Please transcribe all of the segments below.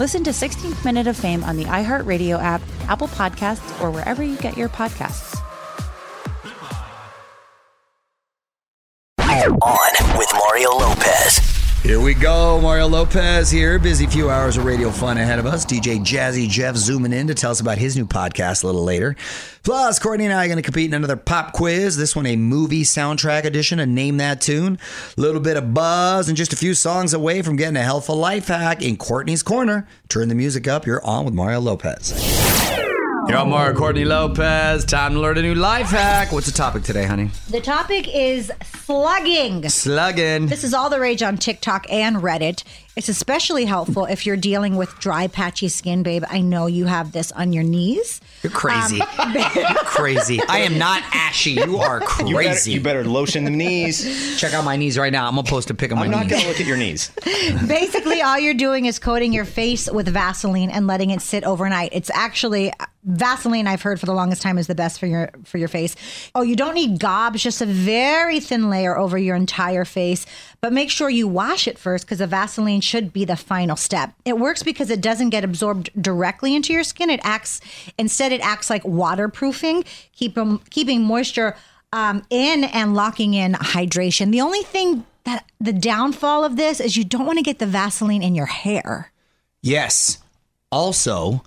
Listen to 16th Minute of Fame on the iHeartRadio app, Apple Podcasts, or wherever you get your podcasts. On with Mario Lopez. Here we go. Mario Lopez here. Busy few hours of radio fun ahead of us. DJ Jazzy Jeff zooming in to tell us about his new podcast a little later. Plus, Courtney and I are going to compete in another pop quiz. This one a movie soundtrack edition, a name that tune. A little bit of buzz and just a few songs away from getting a helpful life hack in Courtney's Corner. Turn the music up. You're on with Mario Lopez. You're on Courtney Lopez. Time to learn a new life hack. What's the topic today, honey? The topic is slugging. Slugging. This is all the rage on TikTok and Reddit. It's especially helpful if you're dealing with dry, patchy skin, babe. I know you have this on your knees. You're crazy. Um, You're crazy. I am not ashy. You are You better, crazy. you better lotion the knees. Check out my knees right now. I'm gonna post a pic of my I'm not knees. going to look at your knees. Basically, all you're doing is coating your face with Vaseline and letting it sit overnight. It's actually Vaseline. I've heard for the longest time is the best for your for your face. Oh, you don't need gobs, just a very thin layer over your entire face. But make sure you wash it first because the Vaseline should be the final step. It works because it doesn't get absorbed directly into your skin. It acts instead. It acts like waterproofing, keep keeping moisture um, in and locking in hydration. The only thing that the downfall of this is you don't want to get the Vaseline in your hair. Yes. Also,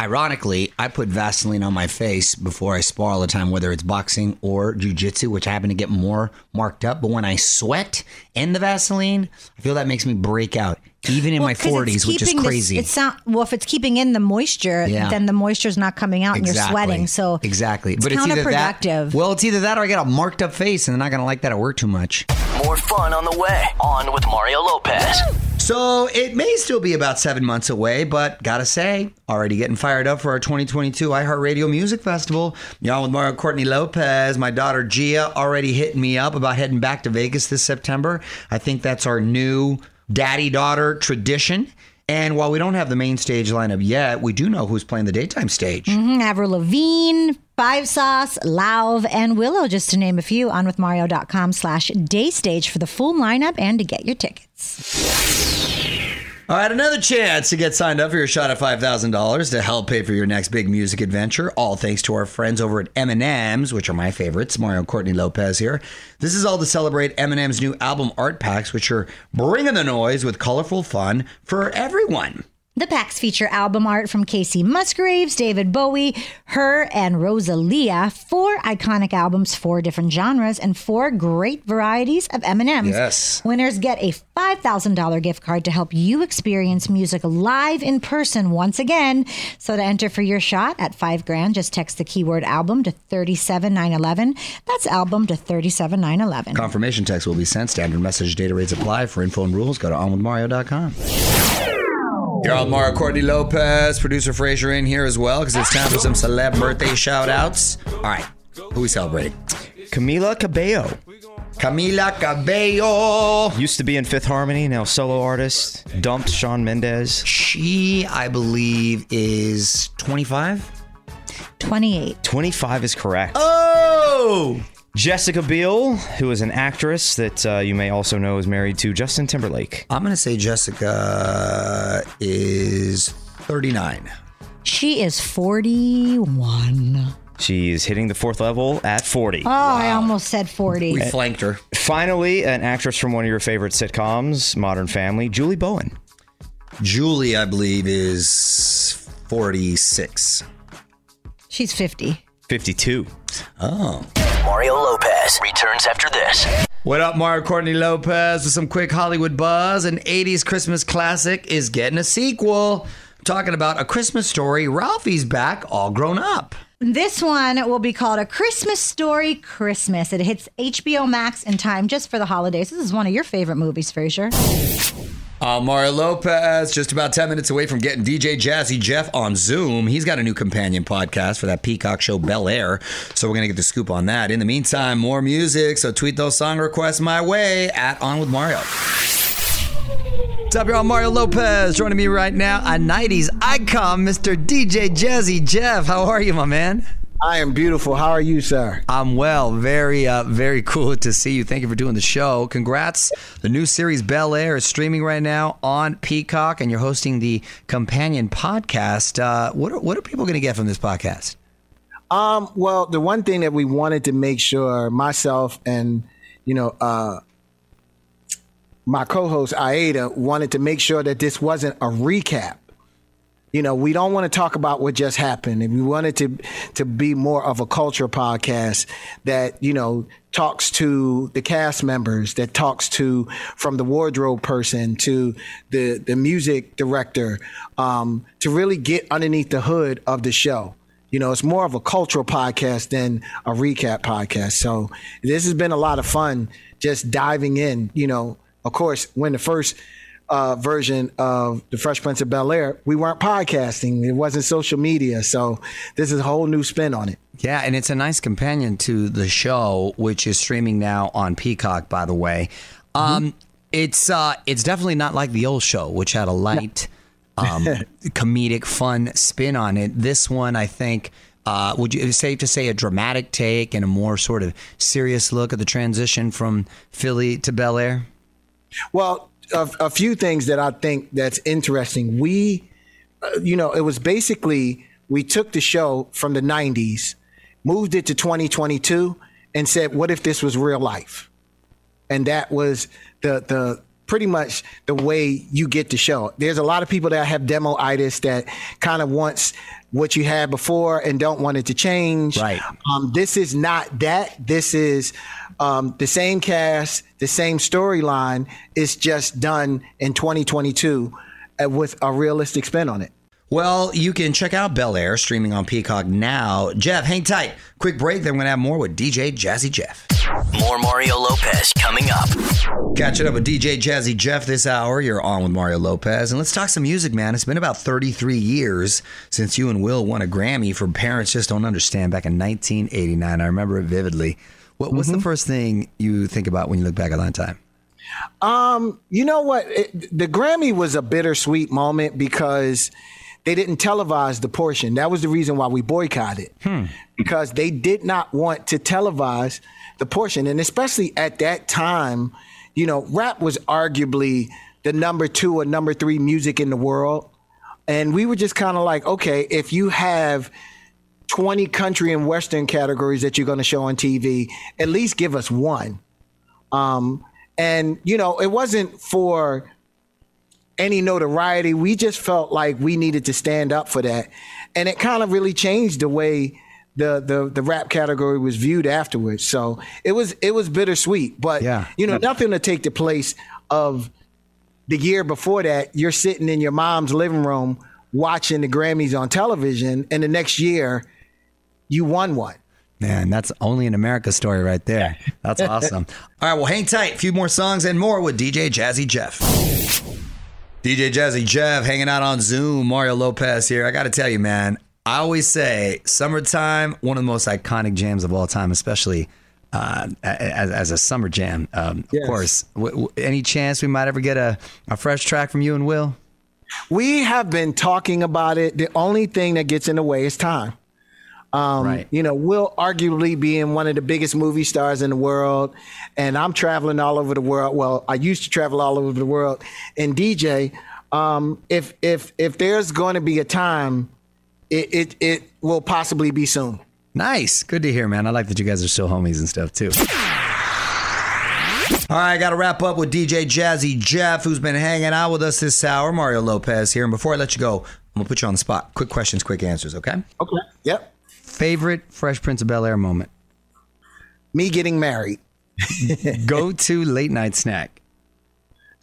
ironically, I put Vaseline on my face before I spar all the time, whether it's boxing or jujitsu, which I happen to get more marked up. But when I sweat and the Vaseline, I feel that makes me break out, even in my 'cause it's 40s, which is keeping this- crazy. it's not well if it's keeping in the moisture, Yeah. then the moisture's not coming out and you're sweating. So exactly, it's but it's either that. counterproductive. Well, it's either that or I get a marked up face, and they're not going to like that at work too much. More fun on the way. On with Mario Lopez. So it may still be about seven months away, but gotta say, already getting fired up for our 2022 iHeartRadio Music Festival. Y'all with Mario Courtney Lopez, my daughter Gia already hitting me up about heading back to Vegas this September. I think that's our new daddy daughter tradition. And while we don't have the main stage lineup yet, we do know who's playing the daytime stage. Mhm, Avril Lavigne, Five Sauce, Lauv, and Willow, just to name a few, on with Mario.com slash daystage for the full lineup and to get your tickets. All right, another chance to get signed up for your shot at $5,000 to help pay for your next big music adventure. All thanks to our friends over at M&M's, which are my favorites. Mario and Courtney Lopez here. This is all to celebrate M&M's new album art packs, which are bringing the noise with colorful fun for everyone. The packs feature album art from Kacey Musgraves, David Bowie, H.E.R., and Rosalia. Four iconic albums, four different genres, and four great varieties of M&Ms. Yes. Winners get a $5,000 gift card to help you experience music live in person once again. So to enter for your shot at 5 grand, just text the keyword album to 37911. That's album to 37911. Confirmation text will be sent. Standard message data rates apply. For info and rules, go to onwithmario.com. You're on Mario Courtney Lopez, producer Frazier in here as well because it's time for some celeb birthday shout outs. All right, who we celebrating? Camila Cabello Camila Cabello. used to be in Fifth Harmony, now solo artist. Dumped Shawn Mendes. She, I believe, is 25. 28. 25 is correct. Oh! Jessica Biel, who is an actress that uh, you may also know is married to Justin Timberlake. I'm going to say Jessica is 39. She is 41. She's hitting the fourth level at 40. Oh, I almost said 40. We flanked her. Finally, an actress from one of your favorite sitcoms, Modern Family, Julie Bowen. Julie, I believe, is 46. She's 50. 52. Oh. Mario Lopez returns after this. What up, Mario Courtney Lopez with some quick Hollywood buzz. An 80s Christmas classic is getting a sequel. I'm talking about A Christmas Story. Ralphie's back, all grown up. This one will be called A Christmas Story Christmas. It hits HBO Max in time just for the holidays. This is one of your favorite movies, Frazier. Uh, Mario Lopez, just about 10 minutes away from getting DJ Jazzy Jeff on Zoom. He's got a new companion podcast for that Peacock show, Bel Air. So we're going to get the scoop on that. In the meantime, more music. So tweet those song requests my way at On With Mario. What's up, y'all? Mario Lopez joining me right now. A 90s icon, Mr. DJ Jazzy Jeff. How are you, my man? I am beautiful. How are you, sir? I'm well. Very, uh, very cool to see you. Thank you for doing the show. Congrats. The new series Bel Air is streaming right now on Peacock, and you're hosting the companion podcast. Uh, what, are, what are people going to get from this podcast? Um, well, the one thing that we wanted to make sure myself and you know uh, my co-host Aida wanted to make sure that this wasn't a recap. You know, we don't want to talk about what just happened, and we wanted to to be more of a culture podcast that you know talks to the cast members, that talks to from the wardrobe person to the the music director, um, to really get underneath the hood of the show. You know, it's more of a cultural podcast than a recap podcast. So this has been a lot of fun just diving in. You know, of course, when the first uh, version of the Fresh Prince of Bel Air, we weren't podcasting. It wasn't social media. So this is a whole new spin on it. Yeah, and it's a nice companion to the show, which is streaming now on Peacock. By the way, um, it's uh, it's definitely not like the old show, which had a light, um, comedic, fun spin on it. This one, I think. Uh, would you is it safe to say a dramatic take and a more sort of serious look at the transition from Philly to Bel Air? Well, a, a few things that I think that's interesting. We, uh, you know, it was basically we took the show from the '90s, moved it to 2022, and said, "What if this was real life?" And that was the the pretty much the way you get the show. There's a lot of people that have demo-itis that kind of wants what you had before and don't want it to change. Right. Um, this is not that. This is um, the same cast, the same storyline. It's just done in 2022 uh, with a realistic spin on it. Well, you can check out Bel Air streaming on Peacock now. Jeff, hang tight. Quick break, then we're going to have more with DJ Jazzy Jeff. More Mario Lopez coming up. Catching up with DJ Jazzy Jeff this hour. You're on with Mario Lopez. And let's talk some music, man. It's been about 33 years since you and Will won a Grammy for Parents Just Don't Understand back in 1989. I remember it vividly. What, What's the first thing you think about when you look back at that time? Um, you know what? It, the Grammy was a bittersweet moment because they didn't televise the portion. That was the reason why we boycotted because they did not want to televise the portion, and especially at that time, you know, rap was arguably the number two or number three music in the world, and we were just kind of like, okay, if you have 20 country and western categories that you're going to show on TV, at least give us one. Um, and you know, it wasn't for any notoriety. We just felt like we needed to stand up for that, and it kind of really changed the way the the the rap category was viewed afterwards. So it was it was bittersweet, but Yeah. you know, nothing to take the place of the year before that. You're sitting in your mom's living room watching the Grammys on television, and the next year you won one. Man, that's only an America story right there. That's awesome. All right, well, hang tight. A few more songs and more with DJ Jazzy Jeff. DJ Jazzy Jeff hanging out on Zoom. Mario Lopez here. I got to tell you, man, I always say summertime, one of the most iconic jams of all time, especially uh, as, as a summer jam. Um, Yes. Of course. W- w- any chance we might ever get a, a fresh track from you and Will? We have been talking about it. The only thing that gets in the way is time. Um, Right. You know, Will arguably being one of the biggest movie stars in the world, and I'm traveling all over the world. Well, I used to travel all over the world and DJ. Um, if if if there's going to be a time, it, it it will possibly be soon. Nice. Good to hear, man. I like that you guys are still homies and stuff, too. All right, I got to wrap up with DJ Jazzy Jeff, who's been hanging out with us this hour. Mario Lopez here. And before I let you go, I'm going to put you on the spot. Quick questions, quick answers, okay? Okay. Yep. Favorite Fresh Prince of Bel Air moment? Me getting married. Go to late night snack.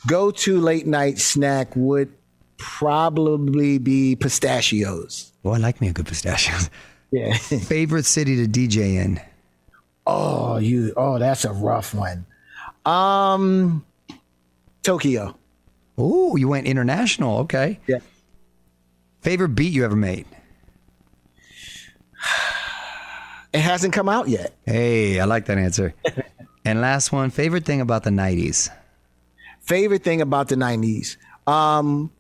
Go to late night snack would probably be pistachios. Oh, I like me a good pistachios. Yeah. Favorite city to DJ in? Oh, you. Oh, that's a rough one. Um, Tokyo. Oh, you went international. Okay. Yeah. Favorite beat you ever made? It hasn't come out yet. Hey, I like that answer. and last one, favorite thing about the 90s? Favorite thing about the '90s. Um,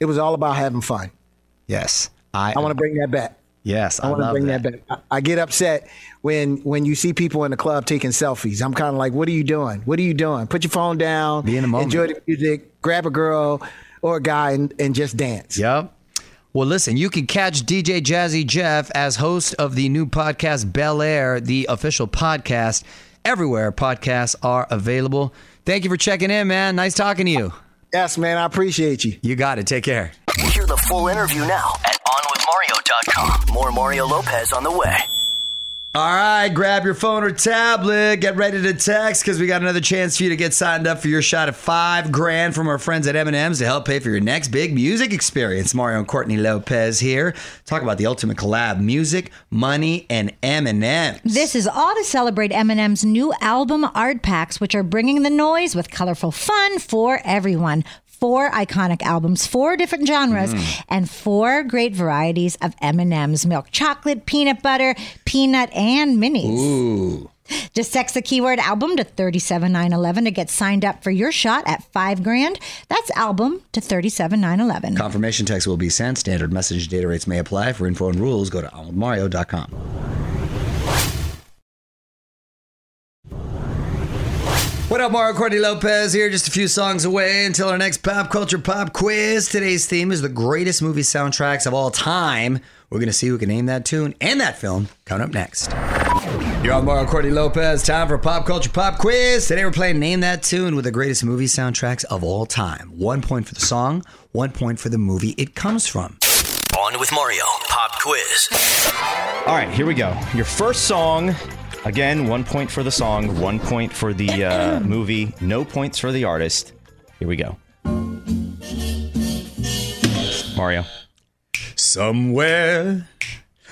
it was all about having fun. Yes. I, I want to bring that back. Yes, I, I want to bring that. that, back. I, I get upset when when you see people in the club taking selfies. I'm kind of like, what are you doing? What are you doing? Put your phone down. Be in the moment. Enjoy the music. Grab a girl or a guy and, and just dance. Yep. Well, listen, you can catch DJ Jazzy Jeff as host of the new podcast Bel Air, the official podcast, everywhere podcasts are available. Thank you for checking in, man. Nice talking to you. Yes, man. I appreciate you. You got it. Take care. Hear the full interview now at OnWithMario.com. More Mario Lopez on the way. All right, grab your phone or tablet, get ready to text because we got another chance for you to get signed up for your shot at five grand from our friends at M&M's to help pay for your next big music experience. Mario and Courtney Lopez here. Talk about the ultimate collab: music, money, and M&M's. This is all to celebrate M&M's new album art packs, which are bringing the noise with colorful fun for everyone. Four iconic albums, four different genres, mm. and four great varieties of M&M's: milk chocolate, peanut butter, peanut, and minis. Ooh. Just text the keyword album to 37911 to get signed up for your shot at five grand. That's album to 37911. Confirmation text will be sent. Standard message data rates may apply. For info and rules, go to onwithmario.com. What up, Mario Courtney Lopez here, just a few songs away until our next pop culture pop quiz. Today's theme is the greatest movie soundtracks of all time. We're going to see who can name that tune and that film coming up next. You're on Mario Courtney Lopez. Time for pop culture pop quiz. Today we're playing Name That Tune with the greatest movie soundtracks of all time. One point for the song, one point for the movie it comes from. On with Mario. Pop quiz. All right, here we go. Your first song. Again, one point for the song, one point for the uh, movie, no points for the artist. Here we go. Mario. Somewhere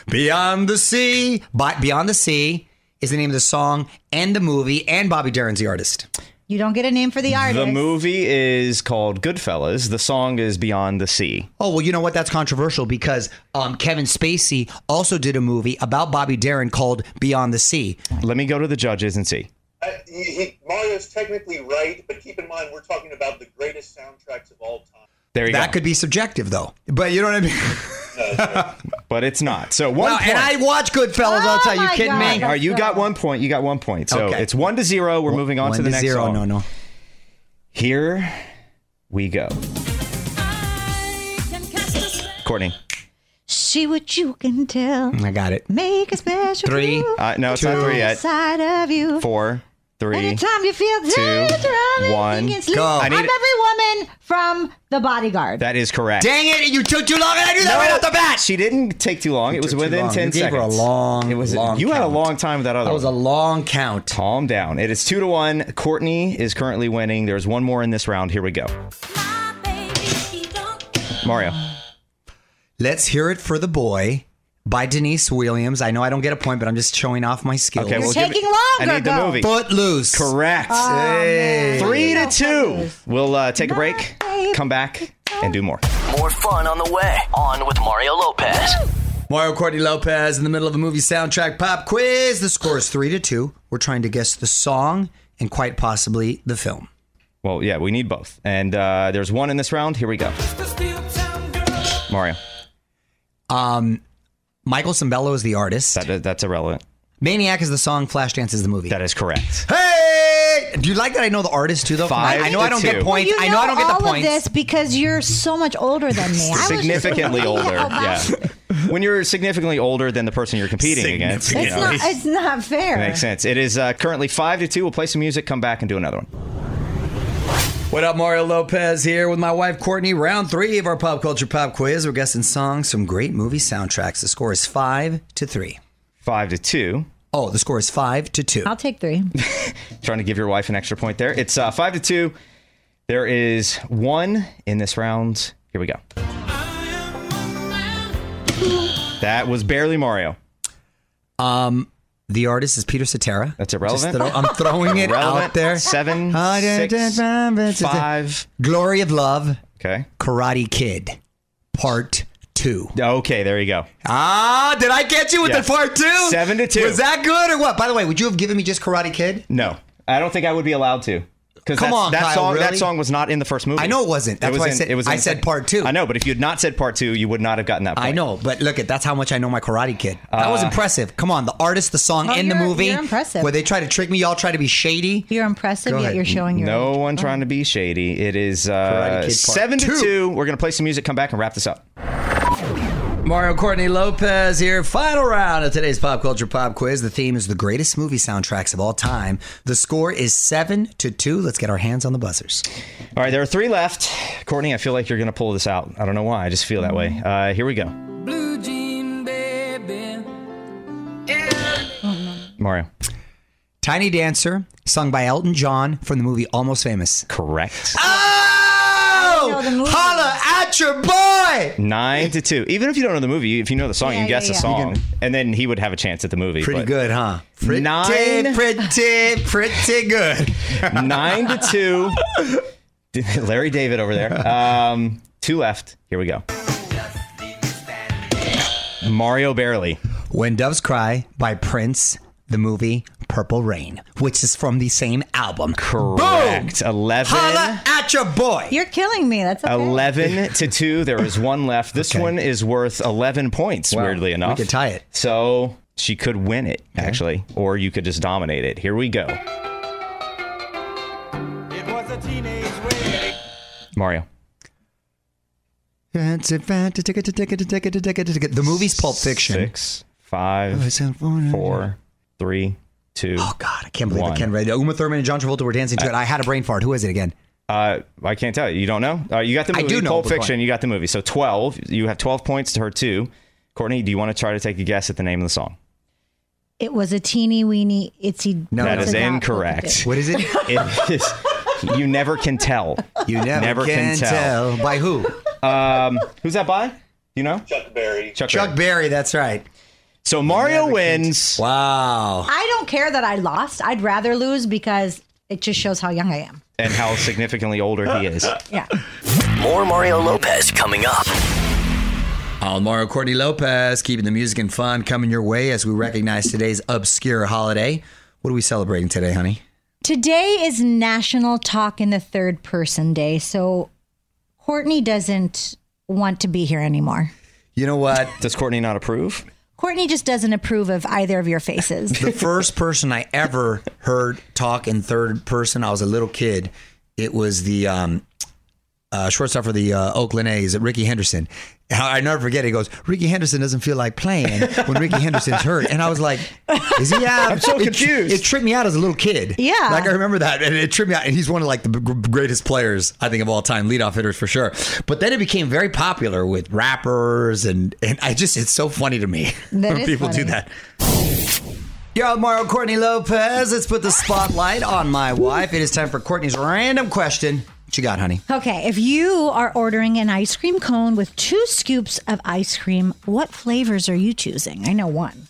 beyond the sea. By, beyond the sea is the name of the song and the movie, and Bobby Darin's the artist. You don't get a name for the artist. The movie is called Goodfellas. The song is Beyond the Sea. Oh well, you know what? That's controversial because um, Kevin Spacey also did a movie about Bobby Darin called Beyond the Sea. Let me go to the judges and see. Uh, he, he, Mario's technically right, but keep in mind we're talking about the greatest soundtracks of all time. There you That go. could be subjective, though. But you know what I mean? but it's not. So one Well, point. and I watch Goodfellas. I'll Oh tell you. my Kidding God. me? All right, you got one point. You got one point. So Okay. it's one to zero. We're moving on One to the to next zero. song. No, no. Here we go. Courtney. See what you can tell. I got it. Make a special Three. Uh, no, it's not three yet. Side of you. Four, three. Anytime you feel two, danger, one. you can sleep. Go. I I'm need every it- woman from The Bodyguard. That is correct. Dang it! You took too long, and I knew that right off the bat. She didn't take too long. It was took too within long. ten You gave seconds. her a long, It was. long you had a count. long time with that other. That was a one. long count. Calm down. It is two to one. Courtney is currently winning. There's one more in this round. Here we go. Mario. Let's hear it for the boy by Deniece Williams. I know I don't get a point, but I'm just showing off my skills. Okay, You're we'll give taking it- I longer, need the go. movie. Footloose. Correct. Hey. Three to two. We'll uh, take a break, come back, and do more. More fun on the way. On with Mario Lopez. Mario Courtney Lopez in the middle of a movie soundtrack pop quiz. The score is three to two. We're trying to guess the song and quite possibly the film. Well, yeah, we need both. And uh, there's one in this round. Here we go. Mario. Um, Michael Sembello is the artist. That, that's irrelevant. Maniac is the song. Flashdance is the movie. That is correct. Hey! Do you like that I know the artist too, though? Five I, I know I don't two. get points. you I know I don't get all the points. of this because you're so much older than me. I was just significantly thinking older. Yeah. when you're significantly older than the person you're competing against, you It's know, not. It's not fair. it makes sense. It is uh, currently five to two. We'll play some music, come back, and do another one. What up, Mario Lopez here with my wife Courtney. Round three of our pop culture pop quiz. We're guessing songs from great movie soundtracks. The score is five to three. Five to two. Oh, the score is five to two. I'll take three. Trying to give your wife an extra point there. It's uh, five to two. There is one in this round. Here we go. That was barely Mario. Um, the artist is Peter Cetera. That's irrelevant. throw- I'm throwing it out there. Seven, six, five. Glory of Love, Okay. Karate Kid, Part Two. Okay, there you go. Ah, did I get you with Yes. the part two? Seven to two. Was that good or what? By the way, would you have given me just Karate Kid? No, I don't think I would be allowed to. Because Come on, that Kyle, song. That song was not in the first movie. I know it wasn't. That's was why I said- it was. I said second- part two. I know, but if you had not said part two, you would not have gotten that. Point. I know, but look at that's how much I know my Karate Kid. That was Uh, impressive. Come on, the artist, the song, Oh, and the movie. you're impressive. Where they try to trick me, y'all try to be shady. You're impressive, Go yet ahead. you're showing your No age. one trying to be shady. It is uh, Karate Kid Part seven to Two. two. We're gonna play some music. Come back and wrap this up. Mario Courtney Lopez here. Final round of today's pop culture pop quiz. The theme is the greatest movie soundtracks of all time. The score is seven to two. Let's get our hands on the buzzers. All right, there are three left. Courtney, I feel like you're gonna pull this out. I don't know why. I just feel that way. Uh, here we go. Mario. Tiny Dancer, sung by Elton John from the movie Almost Famous. Correct. Oh! Know the movie. Holla at your boy! Nine to two. Even if you don't know the movie, if you know the song, Yeah, you guess yeah, the yeah. song, and then he would have a chance at the movie. Pretty but good, huh? Pretty, Nine. pretty, pretty good. Nine to two. Larry David over there. Um, two left. Here we go. Mario Barely. When Doves Cry by Prince, the movie Purple Rain, which is from the same album. Correct. Boom! Eleven. Holla at your boy. You're killing me. That's okay. 11 to 2. There is one left. This Okay. one is worth 11 points, Wow. weirdly We enough. could tie it. So she could win it, actually, or you could just dominate it. Here we go. Mario. The movie's Pulp Fiction. Six, five, oh, four, three, two. Oh God, I can't believe One. I can't read. Uma Thurman and John Travolta were dancing to it. I had a brain fart. Who is it again? Uh, I can't tell you. You don't know? Uh, you got the movie. I movie. do know, Pulp but Fiction. on. You got the movie. So 12. You have 12 points to her, two. Courtney, do you want to try to take a guess at the name of the song? It was a teeny weeny itsy. No, That it's is a incorrect. What is it? It is. You never can tell. You never, Never can, can tell. tell. by who. Um, who's that by? You know? Chuck Berry. Chuck, Chuck Berry. Berry. That's right. So Mario Never can wins. Wow. I don't care that I lost. I'd rather lose because it just shows how young I am. And how significantly older he is. Yeah. More Mario Lopez coming up. I'm Mario Courtney Lopez, keeping the music and fun coming your way as we recognize today's obscure holiday. What are we celebrating today, honey? Today is National Talk in the Third Person Day. So Courtney doesn't want to be here anymore. You know what? Does Courtney not approve? Courtney just doesn't approve of either of your faces. the first person I ever heard talk in third person, I was a little kid. It was the um, uh, shortstop for the uh, Oakland A's, Rickey Henderson. And I never forget. He goes, Rickey Henderson doesn't feel like playing when Rickey Henderson's hurt, and I was like, "Is he out?" I'm so It- confused. It, tripped me out as a little kid. Yeah. like I remember that, and it tripped me out. And he's one of like the greatest players I think of all time, leadoff hitters for sure. But then it became very popular with rappers, and and I just it's so funny to me That when is people do funny. that. Yo, Mario Courtney Lopez. Let's put the spotlight on my wife. It is time for Courtney's random question. What you got, honey? Okay, if you are ordering an ice cream cone with two scoops of ice cream, what flavors are you choosing? I know one.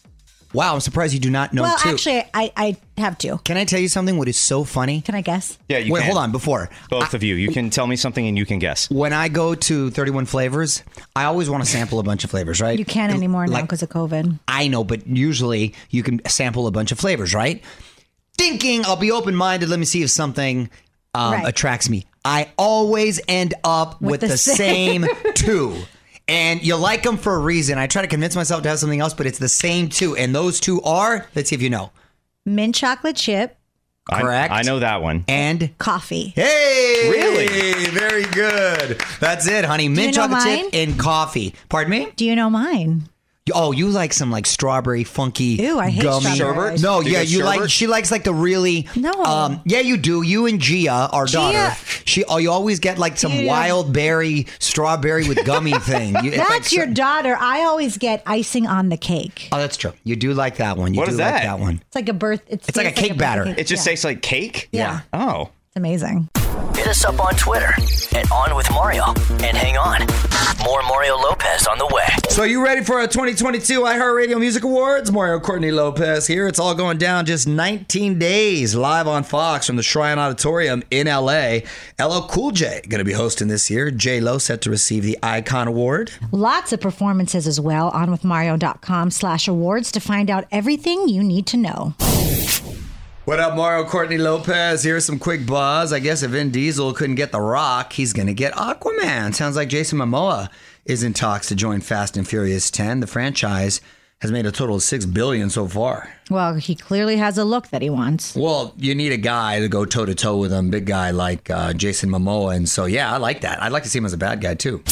Wow, I'm surprised you do not know well, two. actually, I, I have two. Can I tell you something? What is so funny? Can I guess? Yeah, you Wait, can. hold on. Before Both of you. You can tell me something and you can guess. when I go to 31 flavors, I always want to sample a bunch of flavors, right? You can't anymore now because of COVID. I know, but usually you can sample a bunch of flavors, right? Thinking I'll be open minded. Let me see if something um, Right. attracts me. I always end up with, the the, same. same two. And you like them for a reason. I try to convince myself to have something else, but it's the same two. And those two are, let's see if you know, Mint chocolate chip, I- Correct. I, know that one. and coffee. Hey! Really? Very good. That's it, honey. Mint you know chocolate mine? chip and coffee. Pardon me? Do you know mine? Oh, you like some like strawberry funky Ew, I hate gummy strawberry. Sherbet? No, Do you yeah, get you like sherbet? she likes like the really No. Um yeah, you do. You and Gia, our daughter. She oh you always get like some Yeah. wild berry strawberry with gummy thing. You, it's That's like your so- daughter. I always get icing on the cake. Oh, that's true. You do like that one. You What do is like that? that one. It's like a birth. It's, It's like a tastes cake birthday batter. cake. It just Yeah. tastes like cake? Yeah. Oh. It's amazing. Hit us up on Twitter at On With Mario. And hang on, more Mario Lopez on the way. So are you ready for our 2022 iHeartRadio Music Awards? Mario Courtney Lopez here. It's all going down just 19 days live on Fox from the Shrine Auditorium in LA. LL Cool J going to be hosting this year. J Lo set to receive the Icon Award. Lots of performances as well on withmario.com slash awards to find out everything you need to know. What up, Mario Courtney Lopez? Here's some quick buzz. I guess if Vin Diesel couldn't get The Rock, he's going to get Aquaman. Sounds like Jason Momoa is in talks to join Fast and Furious 10. The franchise has made a total of six billion so far. Well, he clearly has a look that he wants. Well, you need a guy to go toe to toe with him, big guy like uh, Jason Momoa, and so yeah, I like that. I'd like to see him as a bad guy too.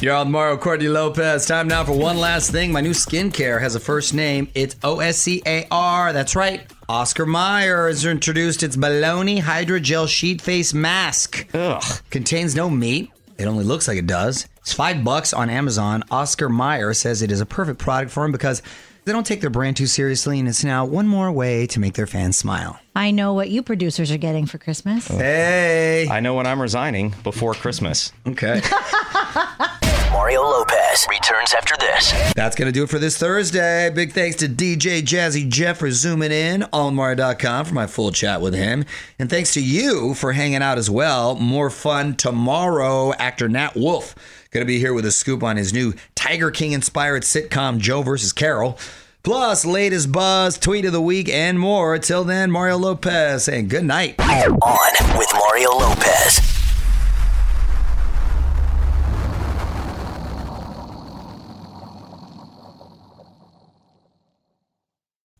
You're on Mario Courtney Lopez. Time now for one last thing. My new skincare has a first name. It's O S C A R. That's right. Oscar Mayer has introduced its Baloney Hydrogel Sheet Face Mask. Ugh. Contains no meat. It only looks like it does. It's five bucks on Amazon. Oscar Mayer says it is a perfect product for him because they don't take their brand too seriously, and it's now one more way to make their fans smile. I know what you producers are getting for Christmas. Hey. I know when I'm resigning before Christmas. Okay. Mario Lopez returns after this. That's going to do it for this Thursday. Big thanks to DJ Jazzy Jeff for zooming in on Mario.com for my full chat with him. And thanks to you for hanging out as well. More fun tomorrow. Actor Nat Wolff going to be here with a scoop on his new Tiger King inspired sitcom Joe versus Carole. Plus, latest buzz, tweet of the week, and more. Till then, Mario Lopez saying good night. On with Mario Lopez.